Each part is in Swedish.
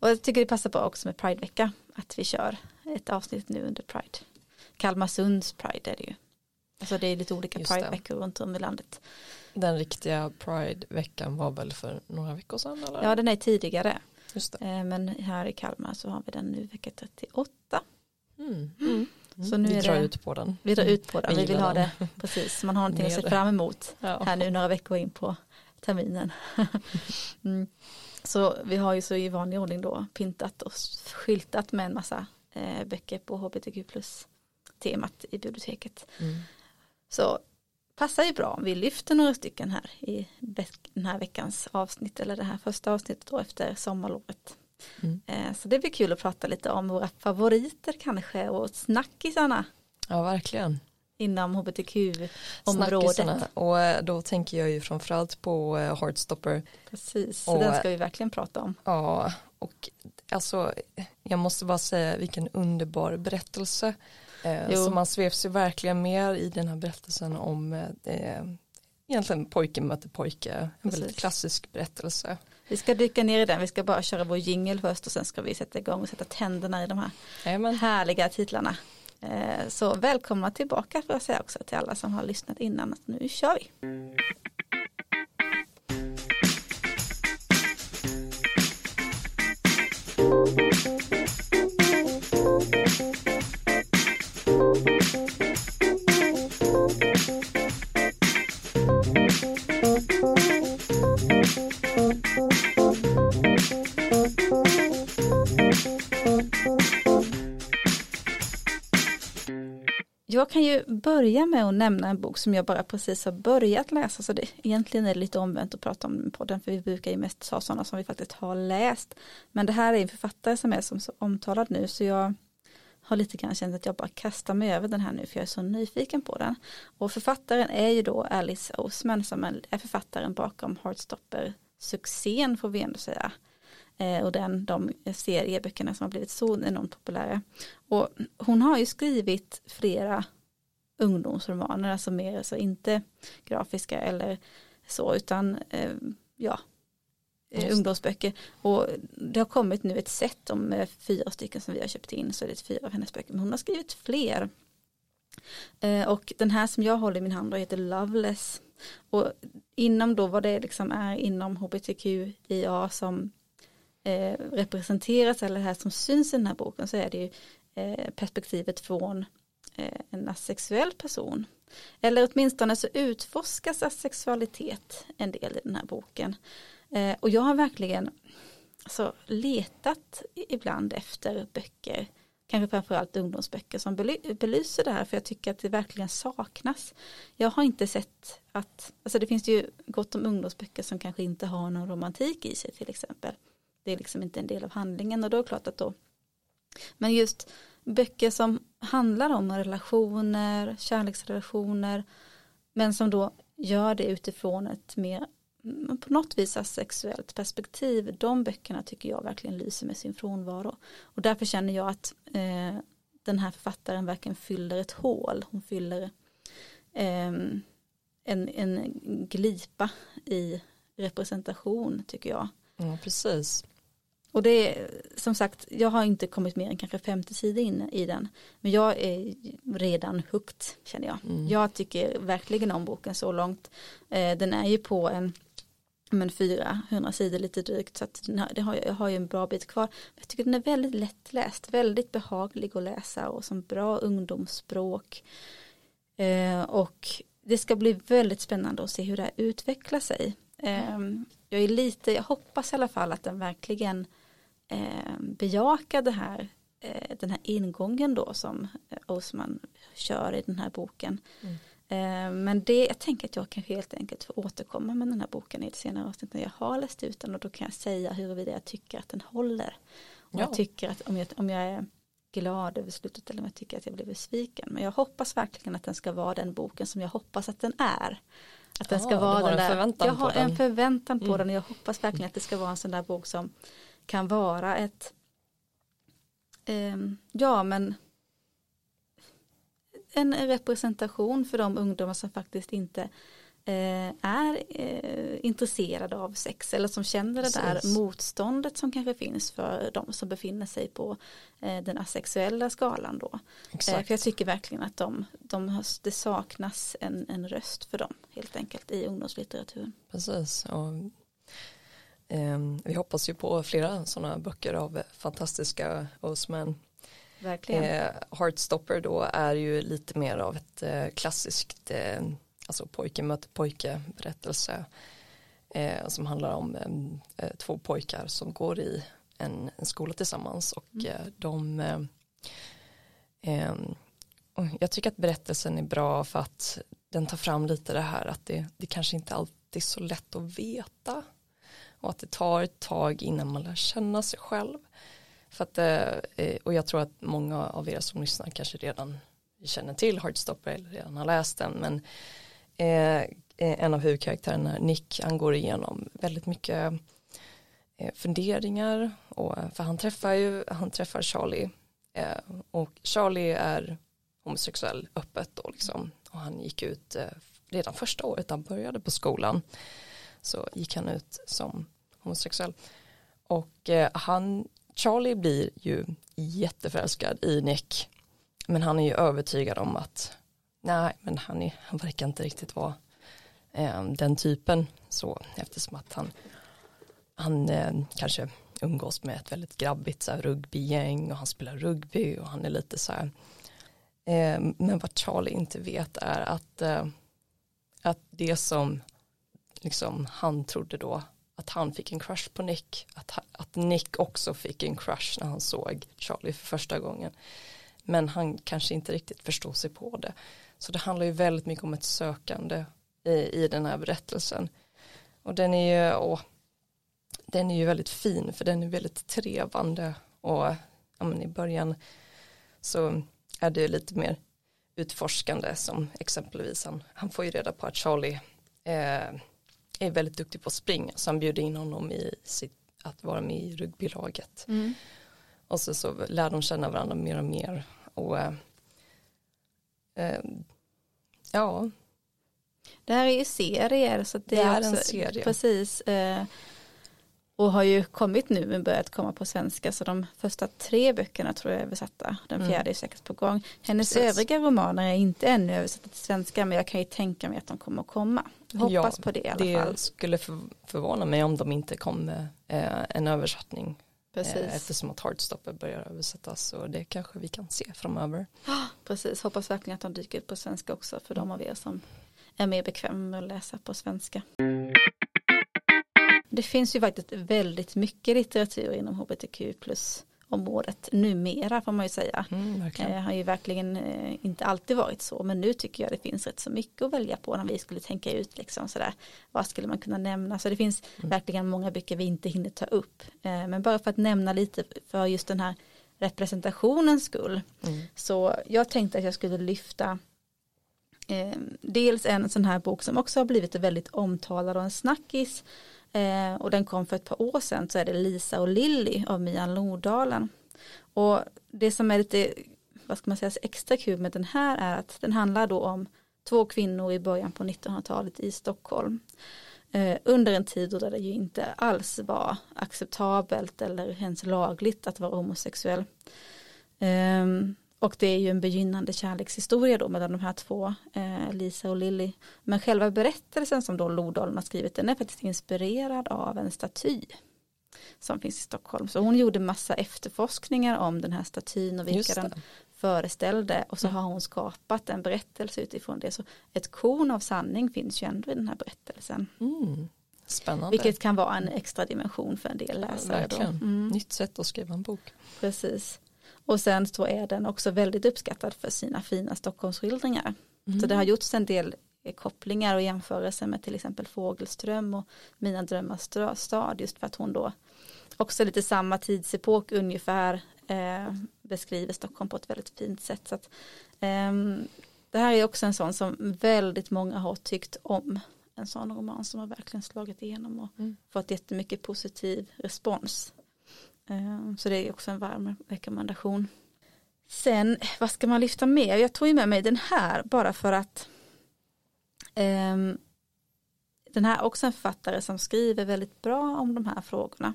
Och jag tycker det passar bra också med Pride-vecka att vi kör ett avsnitt nu under Pride. Kalmarsunds Pride är det ju. Alltså det är lite olika Pride-veckor runt om i landet. Den riktiga Pride-veckan var väl för några veckor sedan? Eller? Ja den är tidigare. Just det. Eh, men här i Kalmar så har vi den nu vecka 38. Mm. Mm. Så nu vi är drar det, ut på den. Vi drar ut på den, Vi vi vill ha den. det precis. Man har någonting att se fram emot Ja. här nu några veckor in på terminen. mm. Så vi har ju så i vanlig ordning då pyntat och skyltat med en massa eh, böcker på hbtq plus temat i biblioteket. Mm. Så passar ju bra om vi lyfter några stycken här i den här veckans avsnitt eller det här första avsnittet då efter sommarlovet. Mm. Eh, Så det blir kul att prata lite om våra favoriter kanske och snackisarna Ja, verkligen. Inom hbtq-området. Och eh, då tänker jag ju framförallt på eh, Heartstopper. Precis, Och- den ska vi verkligen prata om. Ja, och alltså jag måste bara säga vilken underbar berättelse. Eh, så man sveps ju verkligen mer i den här berättelsen om eh, egentligen pojke möter pojke. En Precis. väldigt klassisk berättelse. Vi ska dyka ner i den, vi ska bara köra vår jingle först och sen ska vi sätta igång och sätta tänderna i de här Jajamän. härliga titlarna. Eh, så välkomna tillbaka får jag säga också till alla som har lyssnat innan. att Nu kör vi! Jag kan ju börja med att nämna en bok som jag bara precis har börjat läsa. Så det, egentligen är det lite omvänt att prata om podden den för vi brukar ju mest ta sådana som vi faktiskt har läst. Men det här är en författare som är som så omtalad nu så jag har lite grann känt att jag bara kastar mig över den här nu för jag är så nyfiken på den. Och författaren är ju då Alice Osman som är författaren bakom Heartstopper-succén får vi ändå säga. Eh, och den, de serieböckerna som har blivit så enormt populära. Och hon har ju skrivit flera ungdomsromaner, alltså mer, alltså inte grafiska eller så, utan eh, ja, eh, Just. ungdomsböcker. Och det har kommit nu ett set om eh, fyra stycken som vi har köpt in, så det är fyra av hennes böcker, men hon har skrivit fler. Eh, och den här som jag håller i min hand då heter Loveless. Och inom då vad det liksom är inom hbtqia som eh, representeras eller det här som syns i den här boken så är det ju eh, perspektivet från Eh, en asexuell person. Eller åtminstone så utforskas asexualitet en del i den här boken. Eh, och jag har verkligen alltså, letat ibland efter böcker, kanske framförallt ungdomsböcker som belyser det här för jag tycker att det verkligen saknas. Jag har inte sett att, alltså det finns ju gott om ungdomsböcker som kanske inte har någon romantik i sig till exempel. Det är liksom inte en del av handlingen och då är det klart att då men just böcker som handlar om relationer, kärleksrelationer men som då gör det utifrån ett mer mm, på något vis sexuellt perspektiv. De böckerna tycker jag verkligen lyser med sin frånvaro. Och därför känner jag att eh, den här författaren verkligen fyller ett hål. Hon fyller eh, en, en glipa i representation tycker jag. Ja, precis. Och det är som sagt, jag har inte kommit mer än kanske 50 sidor in i den. Men jag är redan hooked känner jag. Mm. Jag tycker verkligen om boken så långt. Eh, den är ju på en men 400 sidor lite drygt så att den har, det har, jag har ju en bra bit kvar. Jag tycker den är väldigt lättläst, väldigt behaglig att läsa och som bra ungdomsspråk. Eh, och det ska bli väldigt spännande att se hur det här utvecklar sig. Jag är lite, jag hoppas i alla fall att den verkligen eh, bejakar det här, eh, den här ingången då som Osman kör i den här boken. Mm. Eh, men det, jag tänker att jag kanske helt enkelt får återkomma med den här boken i ett senare avsnitt när jag har läst ut den och då kan jag säga huruvida jag tycker att den håller. Om Ja. jag tycker att om jag, om jag är glad över slutet eller om jag tycker att jag blir besviken. Men jag hoppas verkligen att den ska vara den boken som jag hoppas att den är. Att den ska du vara den en där, jag har en förväntan på Mm. den och jag hoppas verkligen att det ska vara en sån där bok som kan vara ett ehm, ja men en representation för de ungdomar som faktiskt inte eh, är eh, intresserade av sex eller som känner det där Precis. motståndet som kanske finns för de som befinner sig på eh, den asexuella skalan då. Eh, Exakt. för jag tycker verkligen att de, de det saknas en, en röst för dem helt enkelt i ungdomslitteraturen. Precis. Och, ehm, vi hoppas ju på flera sådana böcker av fantastiska Osman. Verkligen. Eh, Heartstopper då är ju lite mer av ett eh, klassiskt eh, alltså pojke möter pojke berättelse eh, som handlar om eh, två pojkar som går i en, en skola tillsammans och Mm. eh, de eh, eh, jag tycker att berättelsen är bra för att den tar fram lite det här att det, det kanske inte alltid är så lätt att veta och att det tar ett tag innan man lär känna sig själv. För att, eh, och jag tror att många av er som lyssnar kanske redan känner till Heartstopper eller redan har läst den men eh, Eh, en av huvudkaraktärerna Nick han går igenom väldigt mycket eh, funderingar och för han träffar ju han träffar Charlie eh, och Charlie är homosexuell öppet då liksom. Och han gick ut redan första året han började på skolan så gick han ut som homosexuell. Och han Charlie blir ju jätteförälskad i Nick men han är ju övertygad om att nej men han, är, han verkar inte riktigt vara Eh, den typen. Så eftersom att han han eh, kanske umgås med ett väldigt grabbigt så här, rugbygäng och han spelar rugby och han är lite så här eh, men vad Charlie inte vet är att eh, att det som liksom han trodde då att han fick en crush på Nick att, att Nick också fick en crush när han såg Charlie för första gången. Men han kanske inte riktigt förstår sig på det. Så det handlar ju väldigt mycket om ett sökande i, i den här berättelsen. Och den är ju åh, den är ju väldigt fin för den är väldigt trevande. Och ja, men i början så är det lite mer utforskande som exempelvis han, han får ju reda på att Charlie eh, är väldigt duktig på att springa. Så han bjuder in honom i sitt, att vara med i rugbylaget. Mm. och så, så lär de känna varandra mer och mer. Och eh, eh, ja Det här är ju serier så det, Det är också, en serie. Precis. Eh, och har ju kommit nu men börjat komma på svenska så de första tre böckerna tror jag är översatta. Den Mm. fjärde är säkert på gång. Hennes Precis. övriga romaner är inte ännu översatta till svenska men jag kan ju tänka mig att de kommer att komma. Hoppas Ja, på det i alla det fall. skulle för, förvåna mig om de inte kom med eh, en översättning Precis. eh, eftersom att Heartstopper börjar översättas och det kanske vi kan se framöver. Precis, hoppas verkligen att de dyker upp på svenska också för de av er som är mer bekväma med att läsa på svenska. Det finns ju faktiskt väldigt mycket litteratur inom hbtq plus området numera får man ju säga. Mm. Eh, har ju verkligen eh, inte alltid varit så men nu tycker jag det finns rätt så mycket att välja på när vi skulle tänka ut liksom sådär vad skulle man kunna nämna så det finns Mm. verkligen många böcker vi inte hinner ta upp eh, men bara för att nämna lite för just den här representationens skull Mm. så jag tänkte att jag skulle lyfta eh, dels en sån här bok som också har blivit väldigt omtalad och en snackis eh, och den kom för ett par år sedan så är det Lisa och Lilly av Mian Nordalen. Och det som är lite, vad ska man säga, extra kul med den här är att den handlar då om två kvinnor i början på 1900-talet i Stockholm. Ehm, under en tid då det ju inte alls var acceptabelt eller ens lagligt att vara homosexuell. Ehm, och det är ju en begynnande kärlekshistoria då mellan de här två, eh, Lisa och Lilly. Men själva berättelsen som då Lodalen har skrivit den är faktiskt inspirerad av en staty som finns i Stockholm. Så hon gjorde massa efterforskningar om den här statyn och vilka den föreställde och så Mm. har hon skapat en berättelse utifrån det. Så ett korn av sanning finns ju ändå i den här berättelsen. Mm. Spännande. Vilket kan vara en extra dimension för en del läsare. Då. verkligen. Mm. Nytt sätt att skriva en bok. Precis. Och sen så är den också väldigt uppskattad för sina fina Stockholmsskildringar. Så det har gjorts en del eh, kopplingar och jämförelser med till exempel Fågelström och Mina drömmars stad just för att hon då också lite samma tidsepok ungefär eh, beskriver Stockholm på ett väldigt fint sätt. Så att, ehm, det här är också en sån som väldigt många har tyckt om. En sån roman som har verkligen slagit igenom och Mm. fått jättemycket positiv respons. Ehm, så det är också en varm rekommendation. Sen, vad ska man lyfta mer? Jag tog ju med mig den här bara för att um, den här också en författare som skriver väldigt bra om de här frågorna.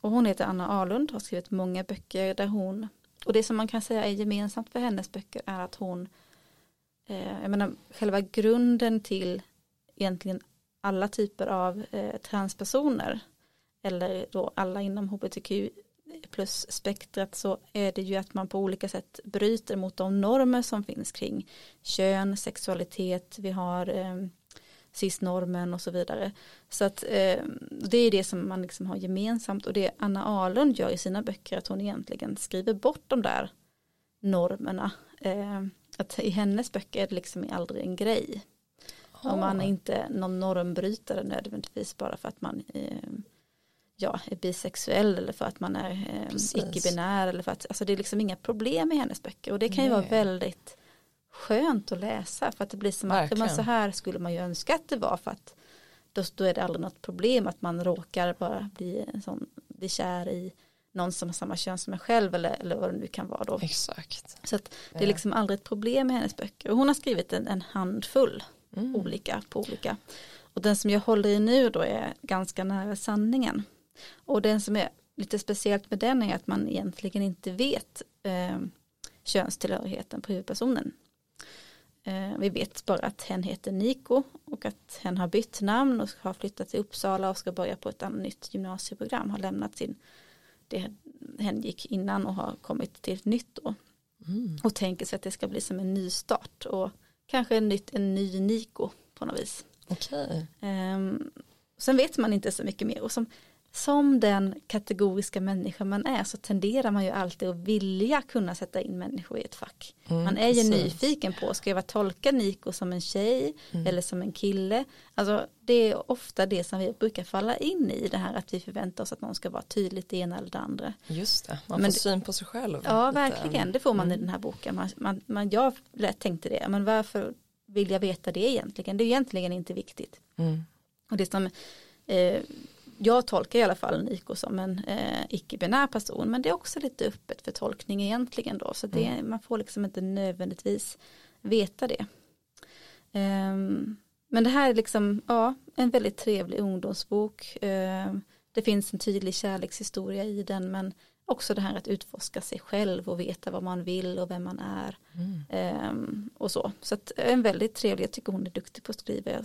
Och hon heter Anna Alund och har skrivit många böcker där hon, och det som man kan säga är gemensamt för hennes böcker är att hon, eh, jag menar själva grunden till egentligen alla typer av eh, transpersoner eller då alla inom hbtq plus spektrat så är det ju att man på olika sätt bryter mot de normer som finns kring kön, sexualitet, vi har eh, cisnormen och så vidare. Så att eh, det är det som man liksom har gemensamt och det Anna Ahlund gör i sina böcker att hon egentligen skriver bort de där normerna. Eh, att i hennes böcker är det liksom aldrig en grej. Oh. Och man är inte någon normbrytare nödvändigtvis bara för att man eh, ja, är bisexuell eller för att man är eh, icke-binär eller för att alltså det är liksom inga problem i hennes böcker och det kan ju Nej. vara väldigt skönt att läsa för att det blir som Verkligen. att så här skulle man ju önska att det var för att då, då är det aldrig något problem att man råkar bara bli, en sån, bli kär i någon som har samma kön som en själv eller, eller vad det nu kan vara då. Exakt. Så att det är liksom aldrig ett problem med hennes böcker och hon har skrivit en, en handfull mm. olika på olika. Och den som jag håller i nu då är ganska nära sanningen. Och den som är lite speciellt med den är att man egentligen inte vet eh, könstillhörigheten på huvudpersonen. Eh, vi vet bara att hen heter Niko och att hen har bytt namn och har flyttat till Uppsala och ska börja på ett annat nytt gymnasieprogram. Har lämnat sin, det hen gick innan och har kommit till ett nytt då. Mm. Och tänker sig att det ska bli som en ny start och kanske en, nytt, en ny Niko på något vis. Okay. Um, sen vet man inte så mycket mer och som som den kategoriska människa man är så tenderar man ju alltid att vilja kunna sätta in människor i ett fack. Mm, man är ju precis. nyfiken på, ska jag tolka Niko som en tjej mm. eller som en kille? Alltså det är ofta det som vi brukar falla in i det här att vi förväntar oss att någon ska vara tydligt det ena eller det andra. Just det, man får syn på sig själv. Ja, verkligen, det får man mm. i den här boken. Man, man, man, jag tänkte det, men varför vill jag veta det egentligen? Det är egentligen inte viktigt. Mm. Och det som eh, jag tolkar i alla fall Niko som en eh, icke-binär person men det är också lite öppet för tolkning egentligen då så det, mm. man får liksom inte nödvändigtvis veta det. Um, men det här är liksom ja, en väldigt trevlig ungdomsbok. Um, det finns en tydlig kärlekshistoria i den men också det här att utforska sig själv och veta vad man vill och vem man är. Mm. Um, och så. Så att en väldigt trevlig, jag tycker hon är duktig på att skriva. Jag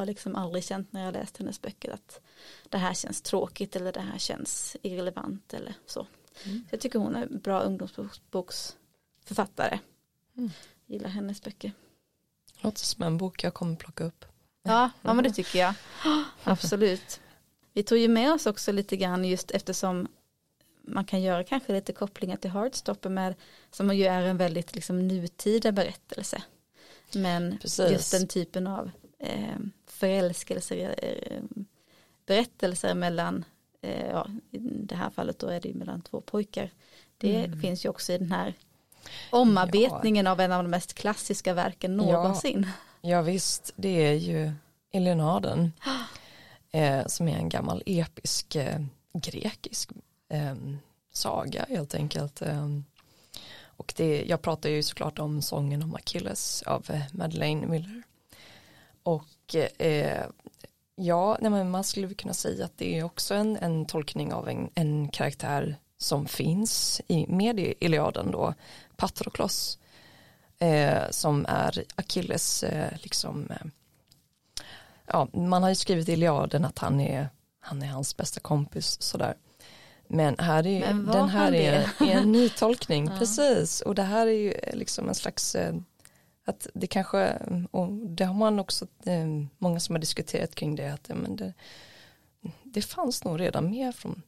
har liksom aldrig känt när jag läst hennes böcker att det här känns tråkigt eller det här känns irrelevant eller så. Mm. så jag tycker hon är en bra ungdomsboksförfattare. Mm. Gillar hennes böcker. Låter som en bok jag kommer plocka upp. Ja, ja men det tycker jag. Absolut. Vi tog ju med oss också lite grann just eftersom man kan göra kanske lite kopplingar till Heartstopper med som ju är en väldigt liksom nutida berättelse. Men Precis. just den typen av eh, förälskelser, eh, berättelser mellan, eh, ja, i det här fallet då är det ju mellan två pojkar. Det mm. finns ju också i den här omarbetningen ja. av en av de mest klassiska verken någonsin. Ja, ja visst, det är ju Elenaden eh, som är en gammal episk eh, grekisk eh, saga helt enkelt. Eh, och det, jag pratar ju såklart om sången om Achilles av Madeleine Miller. Och eh, ja, nej, man skulle kunna säga att det är också en, en tolkning av en, en karaktär som finns i, med i Iliaden då, Patroklos, eh, som är Achilles, eh, liksom, eh, ja, man har ju skrivit i Iliaden att han är, han är hans bästa kompis sådär. Men här är, Men den här är, är, en ny tolkning, ja. precis, och det här är ju liksom en slags eh, att det kanske, och det har man också, eh, många som har diskuterat kring det, att men det, det fanns nog redan med från,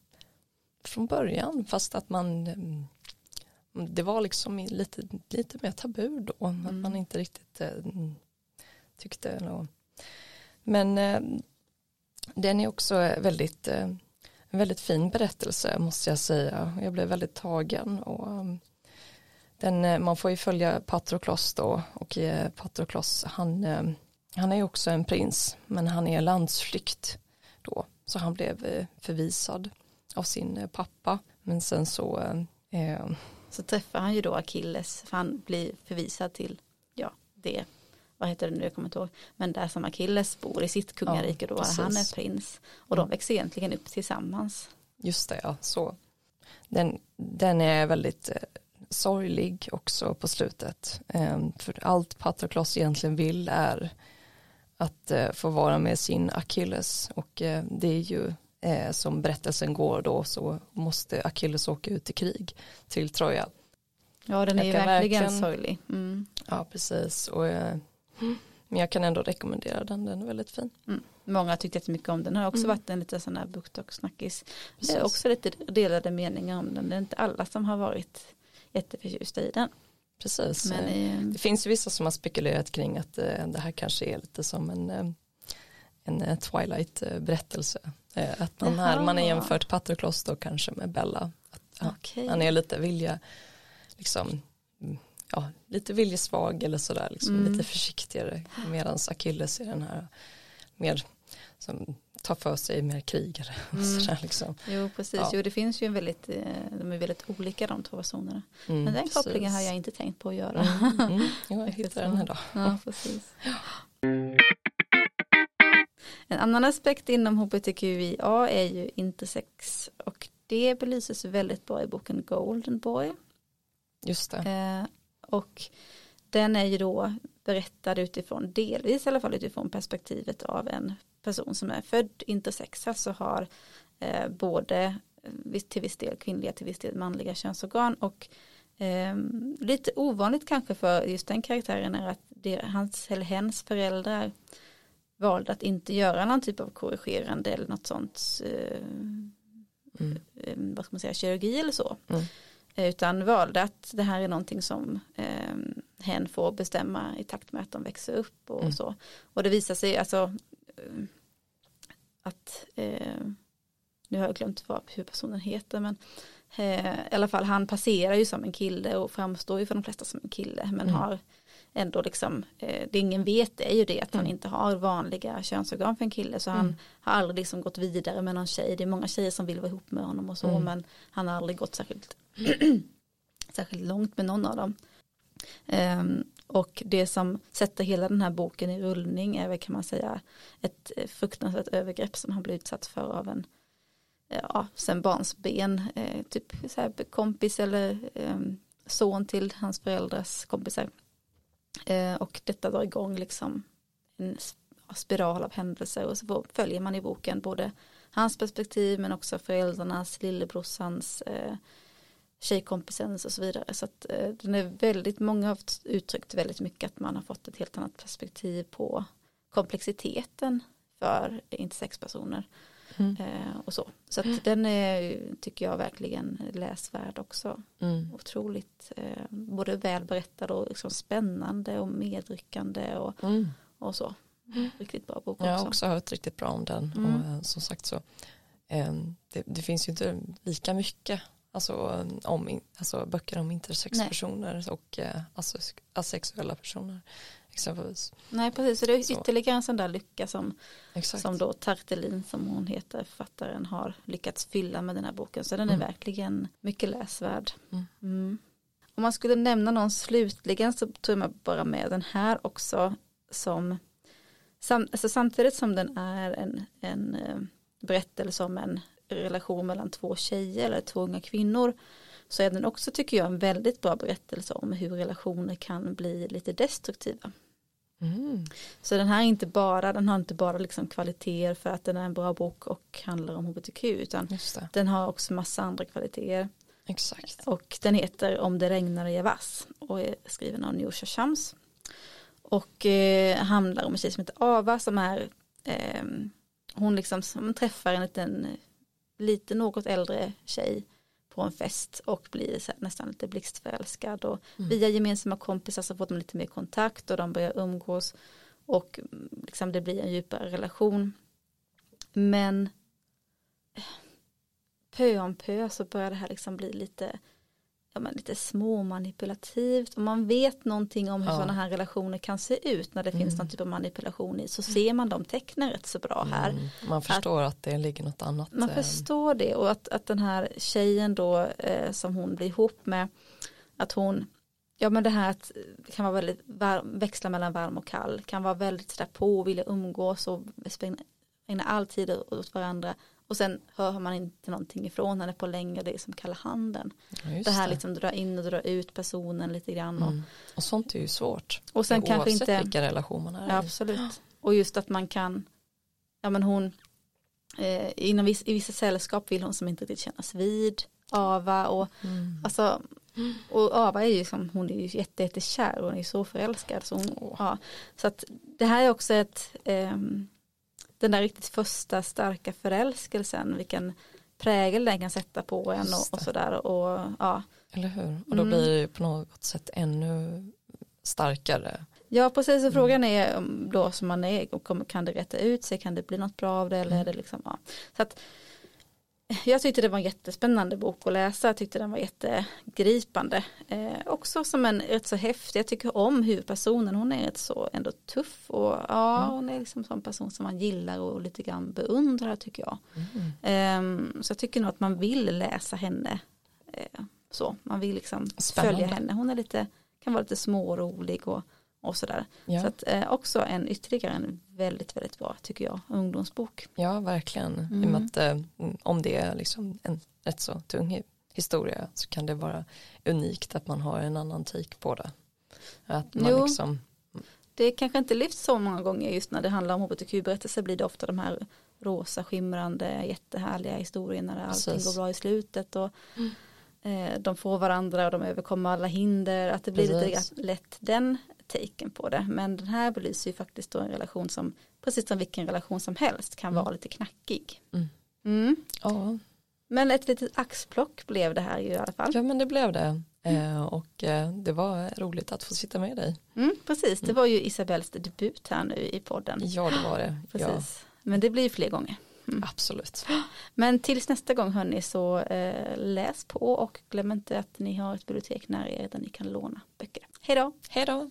från början, fast att man, eh, det var liksom lite, lite mer tabu då, mm. att man inte riktigt eh, tyckte, eller, men den är också väldigt, en väldigt fin berättelse måste jag säga, jag blev väldigt tagen och den, eh, man får ju följa Patroklos då och eh, Patroklos han, eh, han är också en prins men han är landsflykt då så han blev förvisad av sin pappa men sen så eh, så träffar han ju då Achilles för han blir förvisad till ja det vad heter det nu, jag kommer inte ihåg, men där som Achilles bor i sitt kungarike då, precis. han är prins. Och de växer egentligen upp tillsammans. Just det, ja, så. Den, den är väldigt sorglig också på slutet. Eh, för allt Patroklos egentligen vill är att eh, få vara med sin Achilles och eh, det är ju eh, som berättelsen går då så måste Achilles åka ut i krig till Troja. Ja, den är ju verkligen, verkligen- sorglig. Mm. Ja, precis. Och, men jag kan ändå rekommendera den, den är väldigt fin. Många har tyckt jättemycket om den, har också Mm. varit en lite sån här BookTok-snackis. Det är också lite delade meningar om den, det är inte alla som har varit jätteförtjusta i den. Precis. Men Eh, eh, Det finns ju vissa som har spekulerat kring att eh, det här kanske är lite som en, eh, en eh, Twilight-berättelse. Att man, här, man har jämfört Patroklos då kanske med Bella. Att, okej. Han är lite vilja, liksom, mm, ja, lite viljesvag eller sådär, liksom, Mm. lite försiktigare. Medan Achilles är den här mer som tar för sig mer krigare. Och Mm. sådär, liksom. Jo, precis. Ja. Jo, det finns ju en väldigt, eh, de är väldigt olika de två personerna. Mm, Men den kopplingen precis. har jag inte tänkt på att göra. Mm, mm, ja, jag så. den här då. Ja, precis. En annan aspekt inom hbtqia är ju intersex och det belyses väldigt bra i boken Golden Boy. Just det. Eh, och den är ju då berättad utifrån, delvis i alla fall utifrån perspektivet av en person som är född intersex, alltså har eh, både eh, till viss del kvinnliga till viss del manliga könsorgan och eh, lite ovanligt kanske för just den karaktären är att det, hans eller hens föräldrar valde att inte göra någon typ av korrigerande eller något sånt eh, Mm. eh, vad ska man säga, kirurgi eller så. Mm. Eh, Utan valde att det här är någonting som eh, hen får bestämma i takt med att de växer upp och Mm. så. Och det visar sig alltså att, eh, nu har jag glömt vad huvudpersonen heter men eh, i alla fall han passerar ju som en kille och framstår ju för de flesta som en kille men Mm. har ändå liksom, eh, det ingen vet är ju det att han Mm. inte har vanliga könsorgan för en kille så han Mm. har aldrig liksom gått vidare med någon tjej. Det är många tjejer som vill vara ihop med honom och så Mm. men han har aldrig gått särskilt, särskilt långt med någon av dem. Och det som sätter hela den här boken i rullning är väl kan man säga ett eh, fruktansvärt övergrepp som han blir utsatt för av en eh, ja, sen barnsben, eh, typ så här kompis eller eh, son till hans föräldrars kompisar. Eh, och detta drar igång liksom en spiral av händelser och så följer man i boken både hans perspektiv men också föräldrarnas, lillebrorsans, eh, tjejkompisens och så vidare. Så att eh, den är väldigt, många har uttryckt väldigt mycket att man har fått ett helt annat perspektiv på komplexiteten för intersexpersoner Mm. eh, och så. Så att den är, tycker jag verkligen läsvärd också. Mm. Otroligt eh, både väl berättad och liksom spännande och medryckande och, Mm. och så. Riktigt bra bok Jag har också. också hört riktigt bra om den Mm. och eh, som sagt så eh, det, det finns ju inte lika mycket alltså, om, alltså böcker om intersexpersoner och eh, asex- asexuella personer exempelvis. Nej precis, så det är ytterligare en sån där lycka som, Exakt. som då Tartelin som hon heter, författaren har lyckats fylla med den här boken. Så den är Mm. verkligen mycket läsvärd. Mm. Mm. Om man skulle nämna någon slutligen så tror jag bara med den här också som sam, alltså samtidigt som den är en, en eh, berättelse om en relation mellan två tjejer eller två unga kvinnor så är den också tycker jag en väldigt bra berättelse om hur relationer kan bli lite destruktiva. Mm. Så den här är inte bara, den har inte bara liksom kvaliteter för att den är en bra bok och handlar om hbtq utan den har också massa andra kvaliteter. exakt. Och den heter Om det regnar i Avas och är skriven av Nusha Shams. Och eh, handlar om en tjej som heter Ava som är eh, hon liksom som träffar en liten lite något äldre tjej på en fest och blir så nästan lite blixtförälskad och Mm. via gemensamma kompisar så får de lite mer kontakt och de börjar umgås och mm, liksom det blir en djupare relation. Men eh, pö om pö så börjar det här liksom bli lite ja, men lite småmanipulativt och man vet någonting om hur Ja. sådana här relationer kan se ut när det finns Mm. någon typ av manipulation i så ser man de tecknen rätt så bra här. Mm. Man förstår att det ligger något annat. Man eh, förstår det och att, att den här tjejen då eh, som hon blir ihop med att hon Ja men det här att det kan vara väldigt varm, växla mellan varm och kall, kan vara väldigt sådär på, vilja umgås och ägna all tid åt varandra och sen hör man inte någonting ifrån henne på länge, det är som kalla handen. Ja, det här det. liksom dra in och dra ut personen lite grann. Och, mm. och sånt är ju svårt. Och sen kanske inte. vilka relation man är ja, Absolut. Och just att man kan, ja men hon, eh, inom viss, i vissa sällskap vill hon som inte riktigt kännas vid. Ava och mm. alltså och Ava är ju som, hon är ju jätte, jättekär och hon är så förälskad. Så, hon, ja. så att det här är också ett, um, den där riktigt första starka förälskelsen, vilken prägel den kan sätta på en och, och sådär. Och, ja. Eller hur, och då mm. blir det på något sätt ännu starkare. Ja precis, och mm. frågan är då som man är, kan det rätta ut sig, kan det bli något bra av det eller mm. är det liksom, ja. Så att jag tyckte det var en jättespännande bok att läsa, jag tyckte den var jättegripande. Eh, också som en rätt så häftig, jag tycker om huvudpersonen, hon är rätt så ändå tuff och ja, hon är liksom en sån person som man gillar och lite grann beundrar tycker jag. Mm. Eh, så jag tycker nog att man vill läsa henne eh, så, man vill liksom Spännande. följa henne, hon är lite, kan vara lite smårolig och och sådär. Ja. Så att, eh, också en ytterligare en väldigt, väldigt bra, tycker jag, ungdomsbok. Ja, verkligen. Mm. I och med att eh, om det är liksom en rätt så tung historia så kan det vara unikt att man har en annan take på det. Att man jo, liksom... det kanske inte lyfts så många gånger just när det handlar om hbtq-berättelser blir det ofta de här rosa skimrande jättehärliga historierna där allting Precis. går bra i slutet och mm. eh, de får varandra och de överkommer alla hinder att det blir Precis. lite lätt den taken på det. Men den här belyser ju faktiskt då en relation som, precis som vilken relation som helst, kan mm. vara lite knackig. Mm. Mm. Ja. Men ett litet axplock blev det här ju i alla fall. Ja men det blev det. Eh, och eh, det var roligt att få sitta med dig. Mm, precis, det mm. var ju Isabells debut här nu i podden. Ja det var det. Precis. Ja. Men det blir fler gånger. Mm. Absolut. Men tills nästa gång hörni så eh, läs på och glöm inte att ni har ett bibliotek nära er där ni kan låna böcker. Hej då! Hej då!